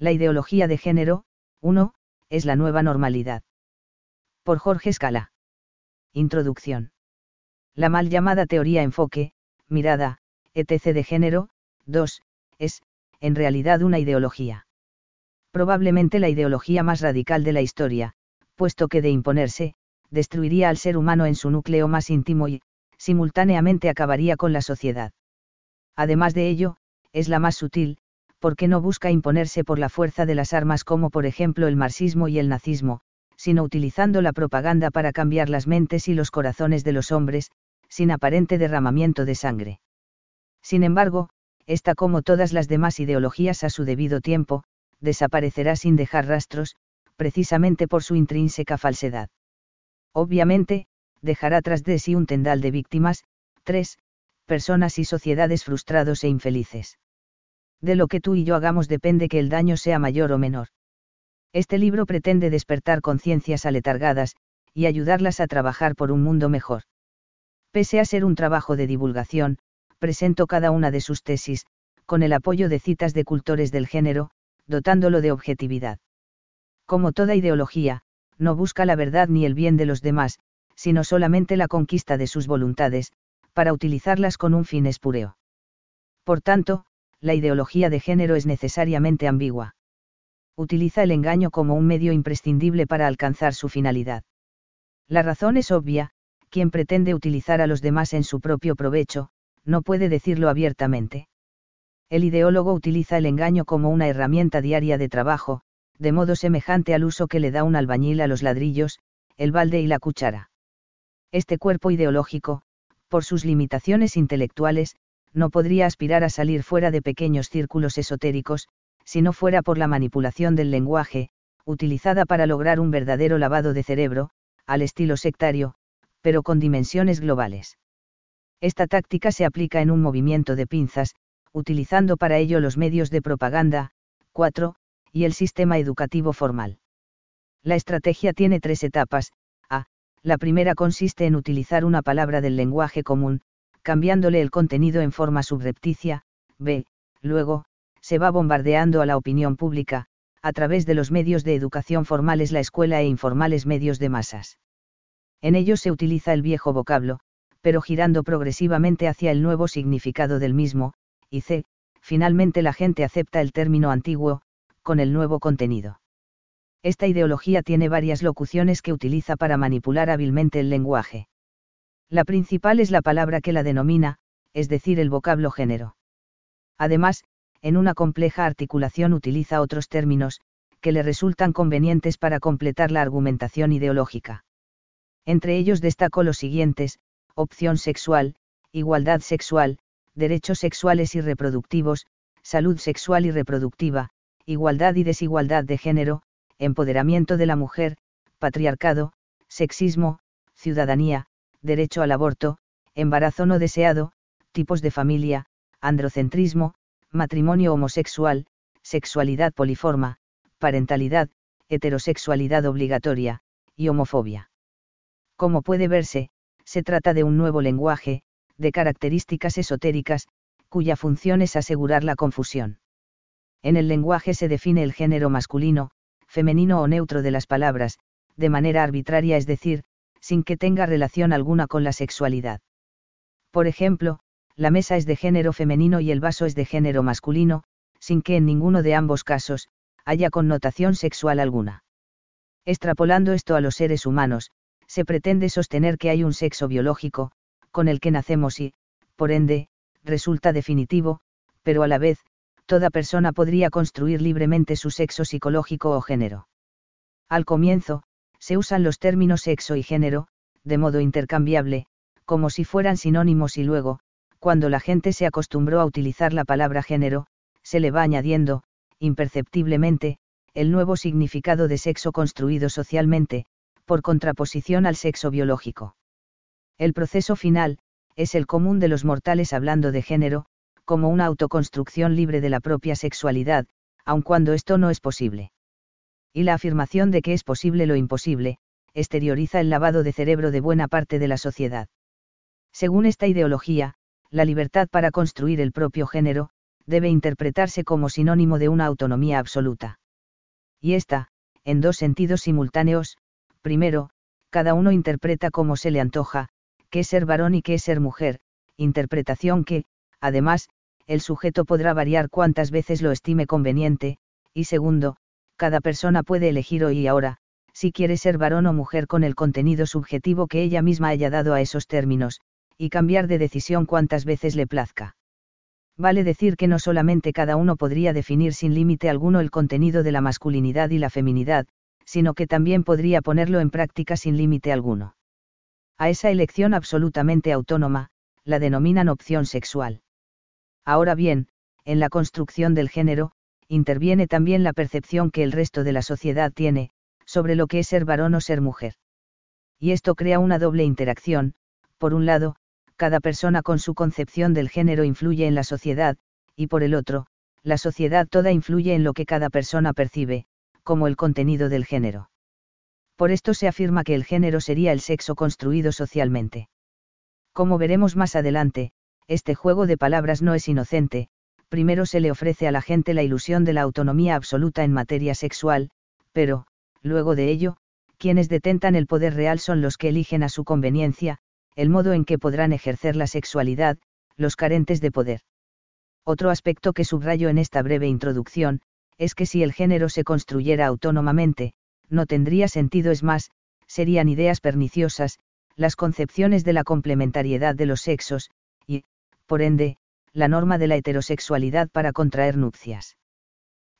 La ideología de género, 1, es la nueva normalidad. Por Jorge Scala. Introducción. La mal llamada teoría enfoque, mirada, etc. de género, 2, es, en realidad una ideología. Probablemente la ideología más radical de la historia, puesto que de imponerse, destruiría al ser humano en su núcleo más íntimo y, simultáneamente acabaría con la sociedad. Además de ello, es la más sutil, porque no busca imponerse por la fuerza de las armas como por ejemplo el marxismo y el nazismo, sino utilizando la propaganda para cambiar las mentes y los corazones de los hombres, sin aparente derramamiento de sangre. Sin embargo, esta como todas las demás ideologías a su debido tiempo, desaparecerá sin dejar rastros, precisamente por su intrínseca falsedad. Obviamente, dejará tras de sí un tendal de víctimas, tres, personas y sociedades frustrados e infelices. De lo que tú y yo hagamos depende que el daño sea mayor o menor. Este libro pretende despertar conciencias aletargadas, y ayudarlas a trabajar por un mundo mejor. Pese a ser un trabajo de divulgación, presento cada una de sus tesis, con el apoyo de citas de cultores del género, dotándolo de objetividad. Como toda ideología, no busca la verdad ni el bien de los demás, sino solamente la conquista de sus voluntades, para utilizarlas con un fin espureo. Por tanto, la ideología de género es necesariamente ambigua. Utiliza el engaño como un medio imprescindible para alcanzar su finalidad. La razón es obvia, quien pretende utilizar a los demás en su propio provecho, no puede decirlo abiertamente. El ideólogo utiliza el engaño como una herramienta diaria de trabajo, de modo semejante al uso que le da un albañil a los ladrillos, el balde y la cuchara. Este cuerpo ideológico, por sus limitaciones intelectuales, no podría aspirar a salir fuera de pequeños círculos esotéricos, si no fuera por la manipulación del lenguaje, utilizada para lograr un verdadero lavado de cerebro, al estilo sectario, pero con dimensiones globales. Esta táctica se aplica en un movimiento de pinzas, utilizando para ello los medios de propaganda, 4, y el sistema educativo formal. La estrategia tiene tres etapas. A. La primera consiste en utilizar una palabra del lenguaje común, cambiándole el contenido en forma subrepticia. B. Luego, se va bombardeando a la opinión pública, a través de los medios de educación formales la escuela e informales medios de masas. En ellos se utiliza el viejo vocablo, pero girando progresivamente hacia el nuevo significado del mismo, y C. Finalmente la gente acepta el término antiguo, con el nuevo contenido. Esta ideología tiene varias locuciones que utiliza para manipular hábilmente el lenguaje. La principal es la palabra que la denomina, es decir, el vocablo género. Además, en una compleja articulación utiliza otros términos, que le resultan convenientes para completar la argumentación ideológica. Entre ellos destaco los siguientes, opción sexual, igualdad sexual, derechos sexuales y reproductivos, salud sexual y reproductiva, igualdad y desigualdad de género, empoderamiento de la mujer, patriarcado, sexismo, ciudadanía, derecho al aborto, embarazo no deseado, tipos de familia, androcentrismo, matrimonio homosexual, sexualidad poliforma, parentalidad, heterosexualidad obligatoria, y homofobia. Como puede verse, se trata de un nuevo lenguaje, de características esotéricas, cuya función es asegurar la confusión. En el lenguaje se define el género masculino, femenino o neutro de las palabras, de manera arbitraria, es decir, sin que tenga relación alguna con la sexualidad. Por ejemplo, la mesa es de género femenino y el vaso es de género masculino, sin que en ninguno de ambos casos, haya connotación sexual alguna. Extrapolando esto a los seres humanos, se pretende sostener que hay un sexo biológico, con el que nacemos y, por ende, resulta definitivo, pero a la vez, toda persona podría construir libremente su sexo psicológico o género. Al comienzo, se usan los términos sexo y género, de modo intercambiable, como si fueran sinónimos y luego, cuando la gente se acostumbró a utilizar la palabra género, se le va añadiendo, imperceptiblemente, el nuevo significado de sexo construido socialmente, por contraposición al sexo biológico. El proceso final, es el común de los mortales hablando de género, como una autoconstrucción libre de la propia sexualidad, aun cuando esto no es posible. Y la afirmación de que es posible lo imposible, exterioriza el lavado de cerebro de buena parte de la sociedad. Según esta ideología, la libertad para construir el propio género, debe interpretarse como sinónimo de una autonomía absoluta. Y esta, en dos sentidos simultáneos, primero, cada uno interpreta como se le antoja, qué es ser varón y qué es ser mujer, interpretación que, además, el sujeto podrá variar cuantas veces lo estime conveniente, y segundo, cada persona puede elegir hoy y ahora, si quiere ser varón o mujer con el contenido subjetivo que ella misma haya dado a esos términos, y cambiar de decisión cuantas veces le plazca. Vale decir que no solamente cada uno podría definir sin límite alguno el contenido de la masculinidad y la feminidad, sino que también podría ponerlo en práctica sin límite alguno. A esa elección absolutamente autónoma, la denominan opción sexual. Ahora bien, en la construcción del género, interviene también la percepción que el resto de la sociedad tiene, sobre lo que es ser varón o ser mujer. Y esto crea una doble interacción, por un lado, cada persona con su concepción del género influye en la sociedad, y por el otro, la sociedad toda influye en lo que cada persona percibe, como el contenido del género. Por esto se afirma que el género sería el sexo construido socialmente. Como veremos más adelante, este juego de palabras no es inocente, primero se le ofrece a la gente la ilusión de la autonomía absoluta en materia sexual, pero, luego de ello, quienes detentan el poder real son los que eligen a su conveniencia, el modo en que podrán ejercer la sexualidad, los carentes de poder. Otro aspecto que subrayo en esta breve introducción, es que si el género se construyera autónomamente, no tendría sentido es más, serían ideas perniciosas, las concepciones de la complementariedad de los sexos, y, por ende, la norma de la heterosexualidad para contraer nupcias.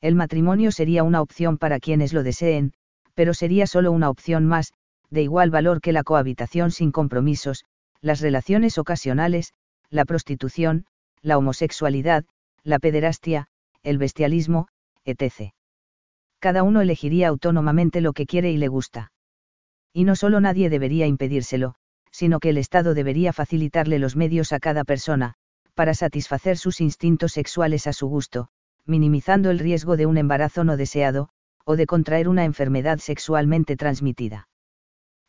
El matrimonio sería una opción para quienes lo deseen, pero sería solo una opción más, de igual valor que la cohabitación sin compromisos, las relaciones ocasionales, la prostitución, la homosexualidad, la pederastia, el bestialismo, etc. Cada uno elegiría autónomamente lo que quiere y le gusta. Y no solo nadie debería impedírselo, sino que el Estado debería facilitarle los medios a cada persona, para satisfacer sus instintos sexuales a su gusto, minimizando el riesgo de un embarazo no deseado, o de contraer una enfermedad sexualmente transmitida.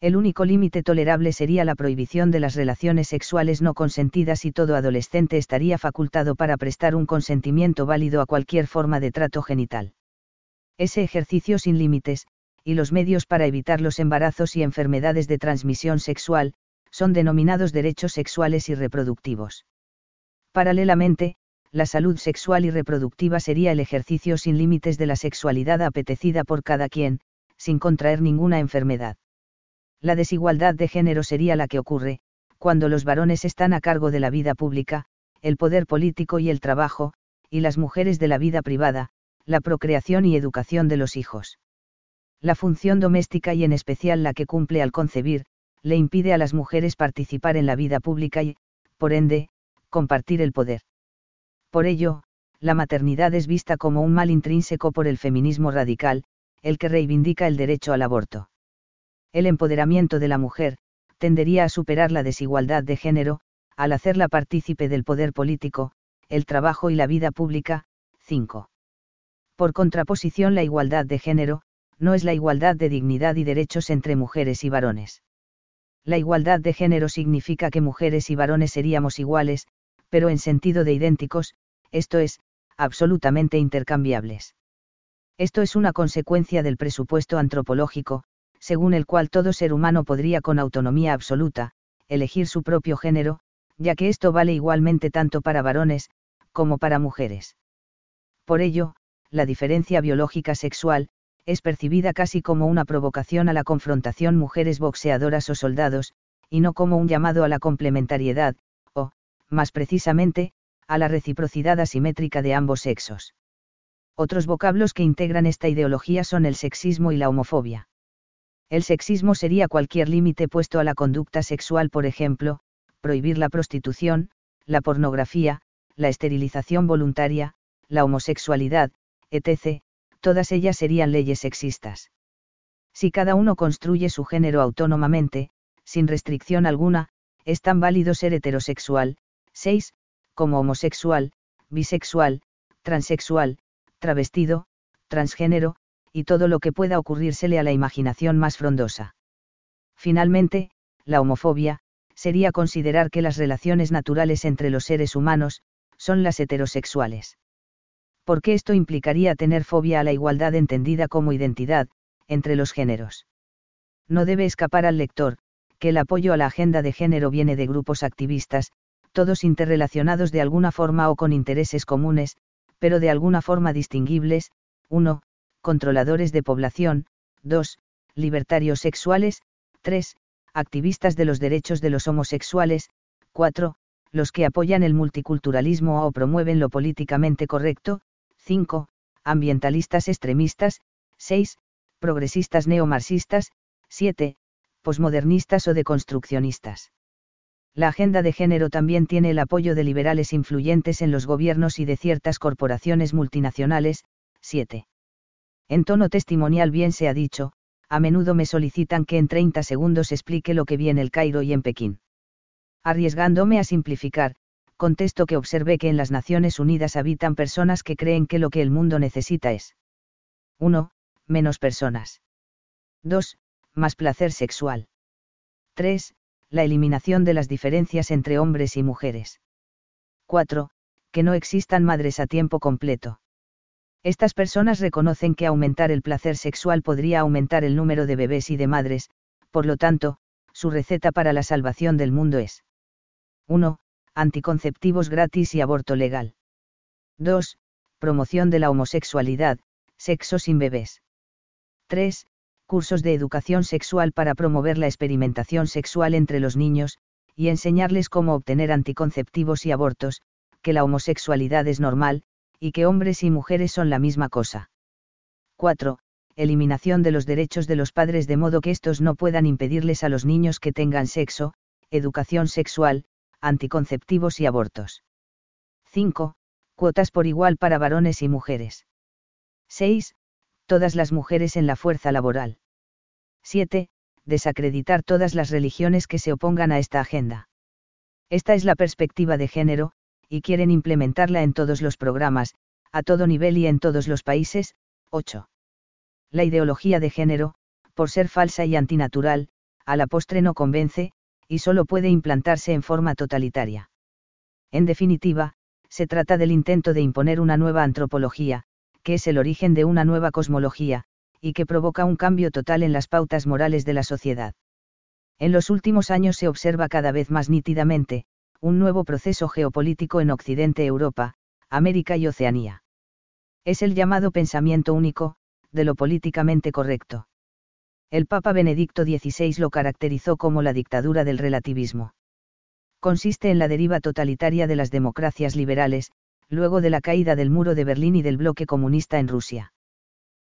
El único límite tolerable sería la prohibición de las relaciones sexuales no consentidas y todo adolescente estaría facultado para prestar un consentimiento válido a cualquier forma de trato genital. Ese ejercicio sin límites, y los medios para evitar los embarazos y enfermedades de transmisión sexual, son denominados derechos sexuales y reproductivos. Paralelamente, la salud sexual y reproductiva sería el ejercicio sin límites de la sexualidad apetecida por cada quien, sin contraer ninguna enfermedad. La desigualdad de género sería la que ocurre, cuando los varones están a cargo de la vida pública, el poder político y el trabajo, y las mujeres de la vida privada, la procreación y educación de los hijos. La función doméstica y en especial la que cumple al concebir, le impide a las mujeres participar en la vida pública y, por ende, compartir el poder. Por ello, la maternidad es vista como un mal intrínseco por el feminismo radical, el que reivindica el derecho al aborto. El empoderamiento de la mujer, tendería a superar la desigualdad de género, al hacerla partícipe del poder político, el trabajo y la vida pública. 5. Por contraposición, la igualdad de género, no es la igualdad de dignidad y derechos entre mujeres y varones. La igualdad de género significa que mujeres y varones seríamos iguales, pero en sentido de idénticos, esto es, absolutamente intercambiables. Esto es una consecuencia del presupuesto antropológico, según el cual todo ser humano podría con autonomía absoluta, elegir su propio género, ya que esto vale igualmente tanto para varones, como para mujeres. Por ello, la diferencia biológica sexual, es percibida casi como una provocación a la confrontación mujeres boxeadoras o soldados, y no como un llamado a la complementariedad, más precisamente, a la reciprocidad asimétrica de ambos sexos. Otros vocablos que integran esta ideología son el sexismo y la homofobia. El sexismo sería cualquier límite puesto a la conducta sexual, por ejemplo, prohibir la prostitución, la pornografía, la esterilización voluntaria, la homosexualidad, etc., todas ellas serían leyes sexistas. Si cada uno construye su género autónomamente, sin restricción alguna, es tan válido ser heterosexual, 6, como homosexual, bisexual, transexual, travestido, transgénero, y todo lo que pueda ocurrírsele a la imaginación más frondosa. Finalmente, la homofobia, sería considerar que las relaciones naturales entre los seres humanos, son las heterosexuales. Porque esto implicaría tener fobia a la igualdad entendida como identidad, entre los géneros. No debe escapar al lector, que el apoyo a la agenda de género viene de grupos activistas, todos interrelacionados de alguna forma o con intereses comunes, pero de alguna forma distinguibles, 1. Controladores de población, 2. Libertarios sexuales, 3. Activistas de los derechos de los homosexuales, 4. Los que apoyan el multiculturalismo o promueven lo políticamente correcto, 5. Ambientalistas extremistas, 6. Progresistas neomarxistas, 7 posmodernistas o deconstruccionistas. La agenda de género también tiene el apoyo de liberales influyentes en los gobiernos y de ciertas corporaciones multinacionales. 7. En tono testimonial bien se ha dicho, a menudo me solicitan que en 30 segundos explique lo que vi en el Cairo y en Pekín. Arriesgándome a simplificar, contesto que observé que en las Naciones Unidas habitan personas que creen que lo que el mundo necesita es 1. Menos personas. 2 más placer sexual. 3. La eliminación de las diferencias entre hombres y mujeres. 4. Que no existan madres a tiempo completo. Estas personas reconocen que aumentar el placer sexual podría aumentar el número de bebés y de madres, por lo tanto, su receta para la salvación del mundo es 1. Anticonceptivos gratis y aborto legal. 2. Promoción de la homosexualidad, sexo sin bebés. 3 cursos de educación sexual para promover la experimentación sexual entre los niños, y enseñarles cómo obtener anticonceptivos y abortos, que la homosexualidad es normal, y que hombres y mujeres son la misma cosa. 4. Eliminación de los derechos de los padres de modo que estos no puedan impedirles a los niños que tengan sexo, educación sexual, anticonceptivos y abortos. 5. Cuotas por igual para varones y mujeres. 6. Todas las mujeres en la fuerza laboral. 7. Desacreditar todas las religiones que se opongan a esta agenda. Esta es la perspectiva de género, y quieren implementarla en todos los programas, a todo nivel y en todos los países. 8. La ideología de género, por ser falsa y antinatural, a la postre no convence, y solo puede implantarse en forma totalitaria. En definitiva, se trata del intento de imponer una nueva antropología, que es el origen de una nueva cosmología, y que provoca un cambio total en las pautas morales de la sociedad. En los últimos años se observa cada vez más nítidamente, un nuevo proceso geopolítico en Occidente Europa, América y Oceanía. Es el llamado pensamiento único, de lo políticamente correcto. El Papa Benedicto XVI lo caracterizó como la dictadura del relativismo. Consiste en la deriva totalitaria de las democracias liberales, luego de la caída del muro de Berlín y del bloque comunista en Rusia.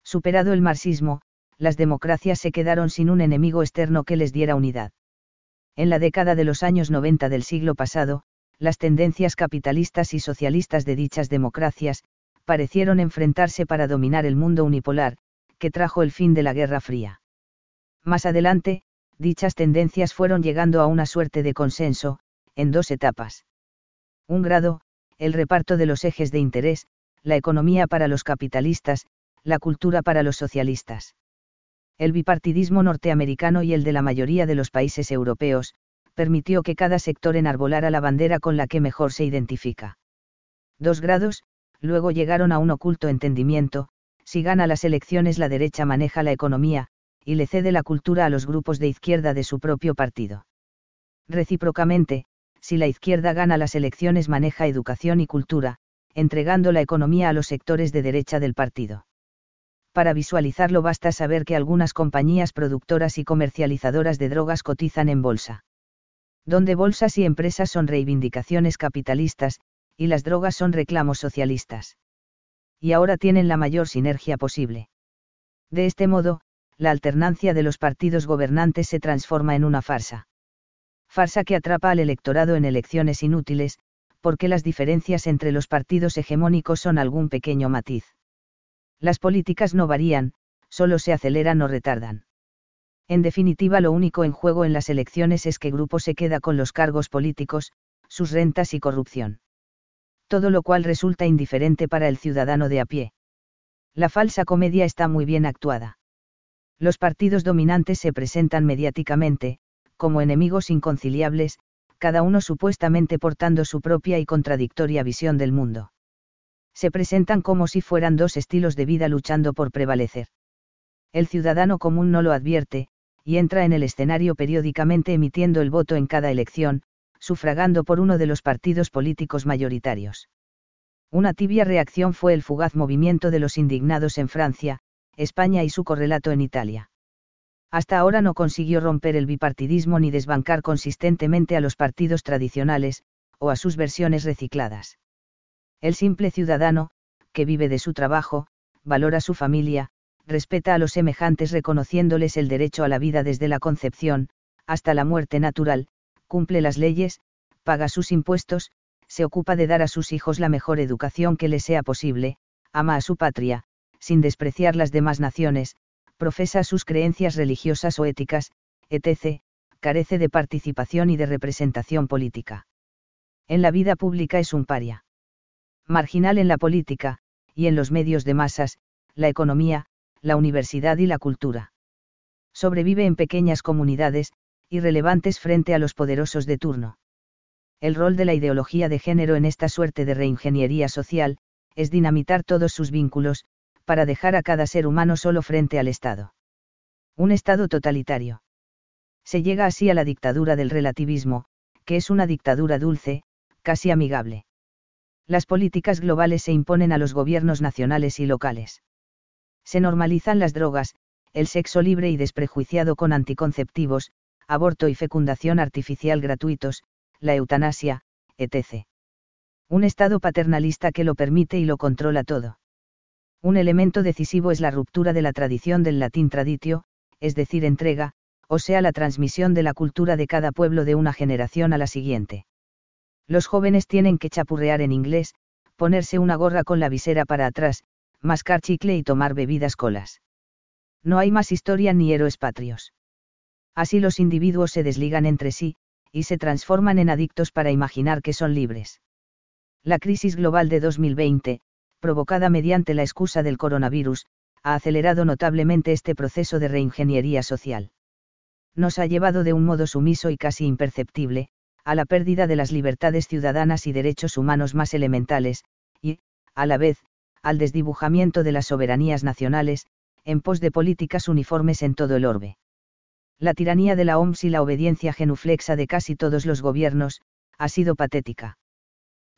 Superado el marxismo, las democracias se quedaron sin un enemigo externo que les diera unidad. En la década de los años 90 del siglo pasado, las tendencias capitalistas y socialistas de dichas democracias, parecieron enfrentarse para dominar el mundo unipolar, que trajo el fin de la Guerra Fría. Más adelante, dichas tendencias fueron llegando a una suerte de consenso, en dos etapas. Un grado, el reparto de los ejes de interés, la economía para los capitalistas, la cultura para los socialistas. El bipartidismo norteamericano y el de la mayoría de los países europeos, permitió que cada sector enarbolara la bandera con la que mejor se identifica. Dos grados, luego llegaron a un oculto entendimiento, si gana las elecciones la derecha maneja la economía, y le cede la cultura a los grupos de izquierda de su propio partido. Recíprocamente, si la izquierda gana las elecciones maneja educación y cultura, entregando la economía a los sectores de derecha del partido para visualizarlo basta saber que algunas compañías productoras y comercializadoras de drogas cotizan en bolsa. Donde bolsas y empresas son reivindicaciones capitalistas, y las drogas son reclamos socialistas. Y ahora tienen la mayor sinergia posible. De este modo, la alternancia de los partidos gobernantes se transforma en una farsa. Farsa que atrapa al electorado en elecciones inútiles, porque las diferencias entre los partidos hegemónicos son algún pequeño matiz. Las políticas no varían, solo se aceleran o retardan. En definitiva, lo único en juego en las elecciones es qué grupo se queda con los cargos políticos, sus rentas y corrupción. Todo lo cual resulta indiferente para el ciudadano de a pie. La falsa comedia está muy bien actuada. Los partidos dominantes se presentan mediáticamente, como enemigos inconciliables, cada uno supuestamente portando su propia y contradictoria visión del mundo Se presentan como si fueran dos estilos de vida luchando por prevalecer. El ciudadano común no lo advierte, y entra en el escenario periódicamente emitiendo el voto en cada elección, sufragando por uno de los partidos políticos mayoritarios. Una tibia reacción fue el fugaz movimiento de los indignados en Francia, España y su correlato en Italia. Hasta ahora no consiguió romper el bipartidismo ni desbancar consistentemente a los partidos tradicionales, o a sus versiones recicladas. El simple ciudadano, que vive de su trabajo, valora su familia, respeta a los semejantes reconociéndoles el derecho a la vida desde la concepción, hasta la muerte natural, cumple las leyes, paga sus impuestos, se ocupa de dar a sus hijos la mejor educación que les sea posible, ama a su patria, sin despreciar las demás naciones, profesa sus creencias religiosas o éticas, etc., carece de participación y de representación política. En la vida pública es un paria. Marginal en la política, y en los medios de masas, la economía, la universidad y la cultura. Sobrevive en pequeñas comunidades, irrelevantes frente a los poderosos de turno. El rol de la ideología de género en esta suerte de reingeniería social, es dinamitar todos sus vínculos, para dejar a cada ser humano solo frente al Estado. Un Estado totalitario. Se llega así a la dictadura del relativismo, que es una dictadura dulce, casi amigable. Las políticas globales se imponen a los gobiernos nacionales y locales. Se normalizan las drogas, el sexo libre y desprejuiciado con anticonceptivos, aborto y fecundación artificial gratuitos, la eutanasia, etc. Un Estado paternalista que lo permite y lo controla todo. Un elemento decisivo es la ruptura de la tradición del latín traditio, es decir, entrega, o sea, la transmisión de la cultura de cada pueblo de una generación a la siguiente. Los jóvenes tienen que chapurrear en inglés, ponerse una gorra con la visera para atrás, mascar chicle y tomar bebidas colas. No hay más historia ni héroes patrios. Así los individuos se desligan entre sí, y se transforman en adictos para imaginar que son libres. La crisis global de 2020, provocada mediante la excusa del coronavirus, ha acelerado notablemente este proceso de reingeniería social. Nos ha llevado de un modo sumiso y casi imperceptible, a la pérdida de las libertades ciudadanas y derechos humanos más elementales, y, a la vez, al desdibujamiento de las soberanías nacionales, en pos de políticas uniformes en todo el orbe. La tiranía de la OMS y la obediencia genuflexa de casi todos los gobiernos, ha sido patética.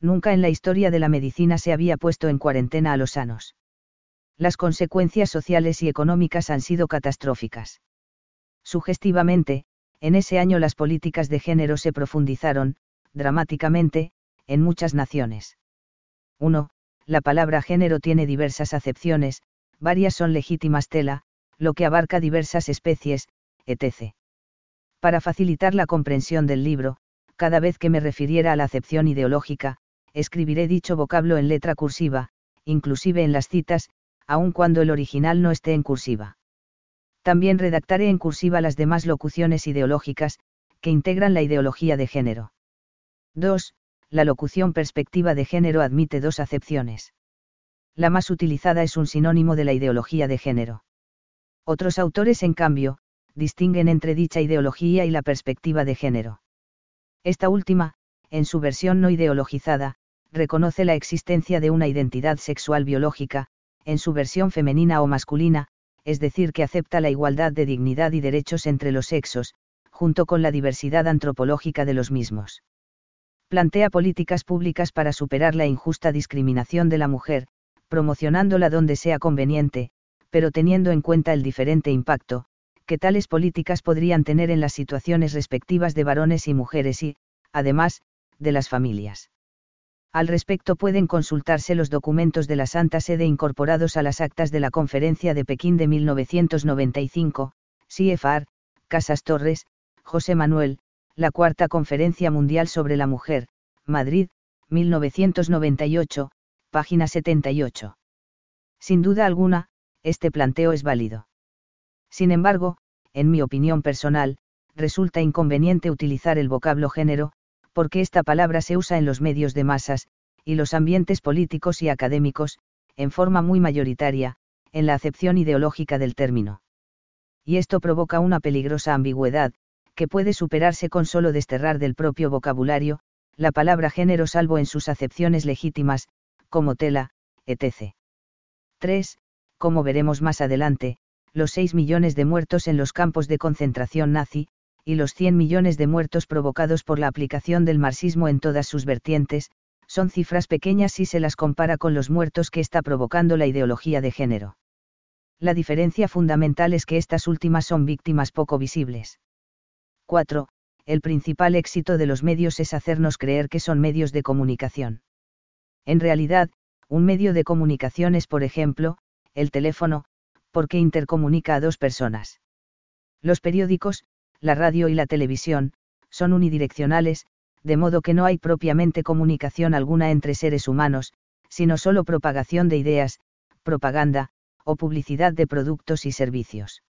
Nunca en la historia de la medicina se había puesto en cuarentena a los sanos. Las consecuencias sociales y económicas han sido catastróficas. Sugestivamente, en ese año las políticas de género se profundizaron, dramáticamente, en muchas naciones. 1 la palabra género tiene diversas acepciones, varias son legítimas tela, lo que abarca diversas especies, etc. Para facilitar la comprensión del libro, cada vez que me refiriera a la acepción ideológica, escribiré dicho vocablo en letra cursiva, inclusive en las citas, aun cuando el original no esté en cursiva. También redactaré en cursiva las demás locuciones ideológicas, que integran la ideología de género. 2 la locución perspectiva de género admite dos acepciones. La más utilizada es un sinónimo de la ideología de género. Otros autores, en cambio, distinguen entre dicha ideología y la perspectiva de género. Esta última, en su versión no ideologizada, reconoce la existencia de una identidad sexual biológica, en su versión femenina o masculina, es decir, que acepta la igualdad de dignidad y derechos entre los sexos, junto con la diversidad antropológica de los mismos plantea políticas públicas para superar la injusta discriminación de la mujer, promocionándola donde sea conveniente, pero teniendo en cuenta el diferente impacto, que tales políticas podrían tener en las situaciones respectivas de varones y mujeres y, además, de las familias. Al respecto pueden consultarse los documentos de la Santa Sede incorporados a las actas de la Conferencia de Pekín de 1995, CFR, Casas Torres, José Manuel, la Cuarta Conferencia Mundial sobre la Mujer, Madrid, 1998, página 78. Sin duda alguna, este planteo es válido. Sin embargo, en mi opinión personal, resulta inconveniente utilizar el vocablo género, porque esta palabra se usa en los medios de masas, y los ambientes políticos y académicos, en forma muy mayoritaria, en la acepción ideológica del término. Y esto provoca una peligrosa ambigüedad, que puede superarse con solo desterrar del propio vocabulario, la palabra género salvo en sus acepciones legítimas, como tela, etc. 3. Como veremos más adelante, los 6 millones de muertos en los campos de concentración nazi, y los 100 millones de muertos provocados por la aplicación del marxismo en todas sus vertientes, son cifras pequeñas si se las compara con los muertos que está provocando la ideología de género. La diferencia fundamental es que estas últimas son víctimas poco visibles. 4. El principal éxito de los medios es hacernos creer que son medios de comunicación. En realidad, un medio de comunicación es, por ejemplo, el teléfono, porque intercomunica a dos personas. Los periódicos, la radio y la televisión, son unidireccionales, de modo que no hay propiamente comunicación alguna entre seres humanos, sino solo propagación de ideas, propaganda, o publicidad de productos y servicios.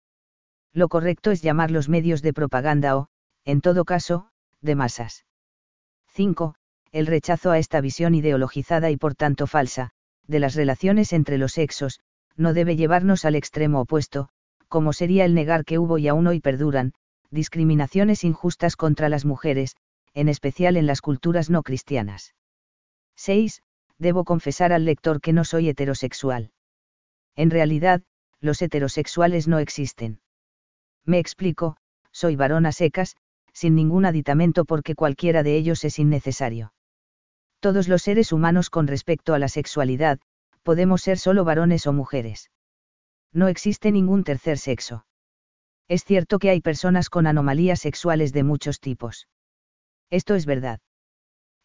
Lo correcto es llamar los medios de propaganda o, en todo caso, de masas. 5. El rechazo a esta visión ideologizada y por tanto falsa, de las relaciones entre los sexos, no debe llevarnos al extremo opuesto, como sería el negar que hubo y aún hoy perduran, discriminaciones injustas contra las mujeres, en especial en las culturas no cristianas. 6. Debo confesar al lector que no soy heterosexual. En realidad, los heterosexuales no existen. Me explico, soy varón secas, sin ningún aditamento porque cualquiera de ellos es innecesario. Todos los seres humanos con respecto a la sexualidad, podemos ser solo varones o mujeres. No existe ningún tercer sexo. Es cierto que hay personas con anomalías sexuales de muchos tipos. Esto es verdad.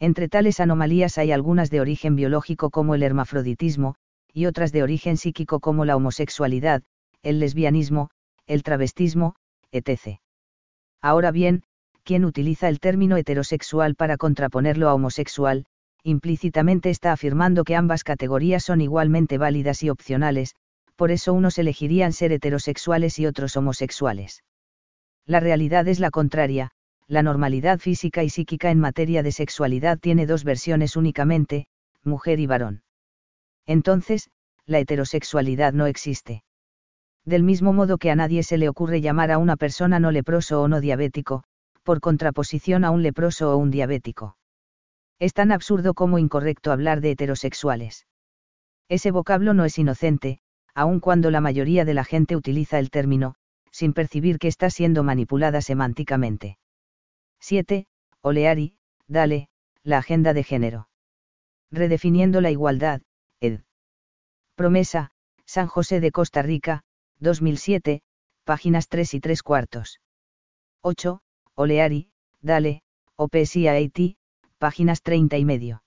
Entre tales anomalías hay algunas de origen biológico como el hermafroditismo, y otras de origen psíquico como la homosexualidad, el lesbianismo, el travestismo, etc. Ahora bien, quien utiliza el término heterosexual para contraponerlo a homosexual, implícitamente está afirmando que ambas categorías son igualmente válidas y opcionales, por eso unos elegirían ser heterosexuales y otros homosexuales. La realidad es la contraria, la normalidad física y psíquica en materia de sexualidad tiene dos versiones únicamente, mujer y varón. Entonces, la heterosexualidad no existe. Del mismo modo que a nadie se le ocurre llamar a una persona no leproso o no diabético, por contraposición a un leproso o un diabético. Es tan absurdo como incorrecto hablar de heterosexuales. Ese vocablo no es inocente, aun cuando la mayoría de la gente utiliza el término, sin percibir que está siendo manipulada semánticamente. 7. Oleari, Dale, la agenda de género. Redefiniendo la igualdad, ed. Promesa, San José de Costa Rica, 2007, páginas 3 y 3 cuartos. 8. Oleari, Dale, OPSI páginas 30 y medio.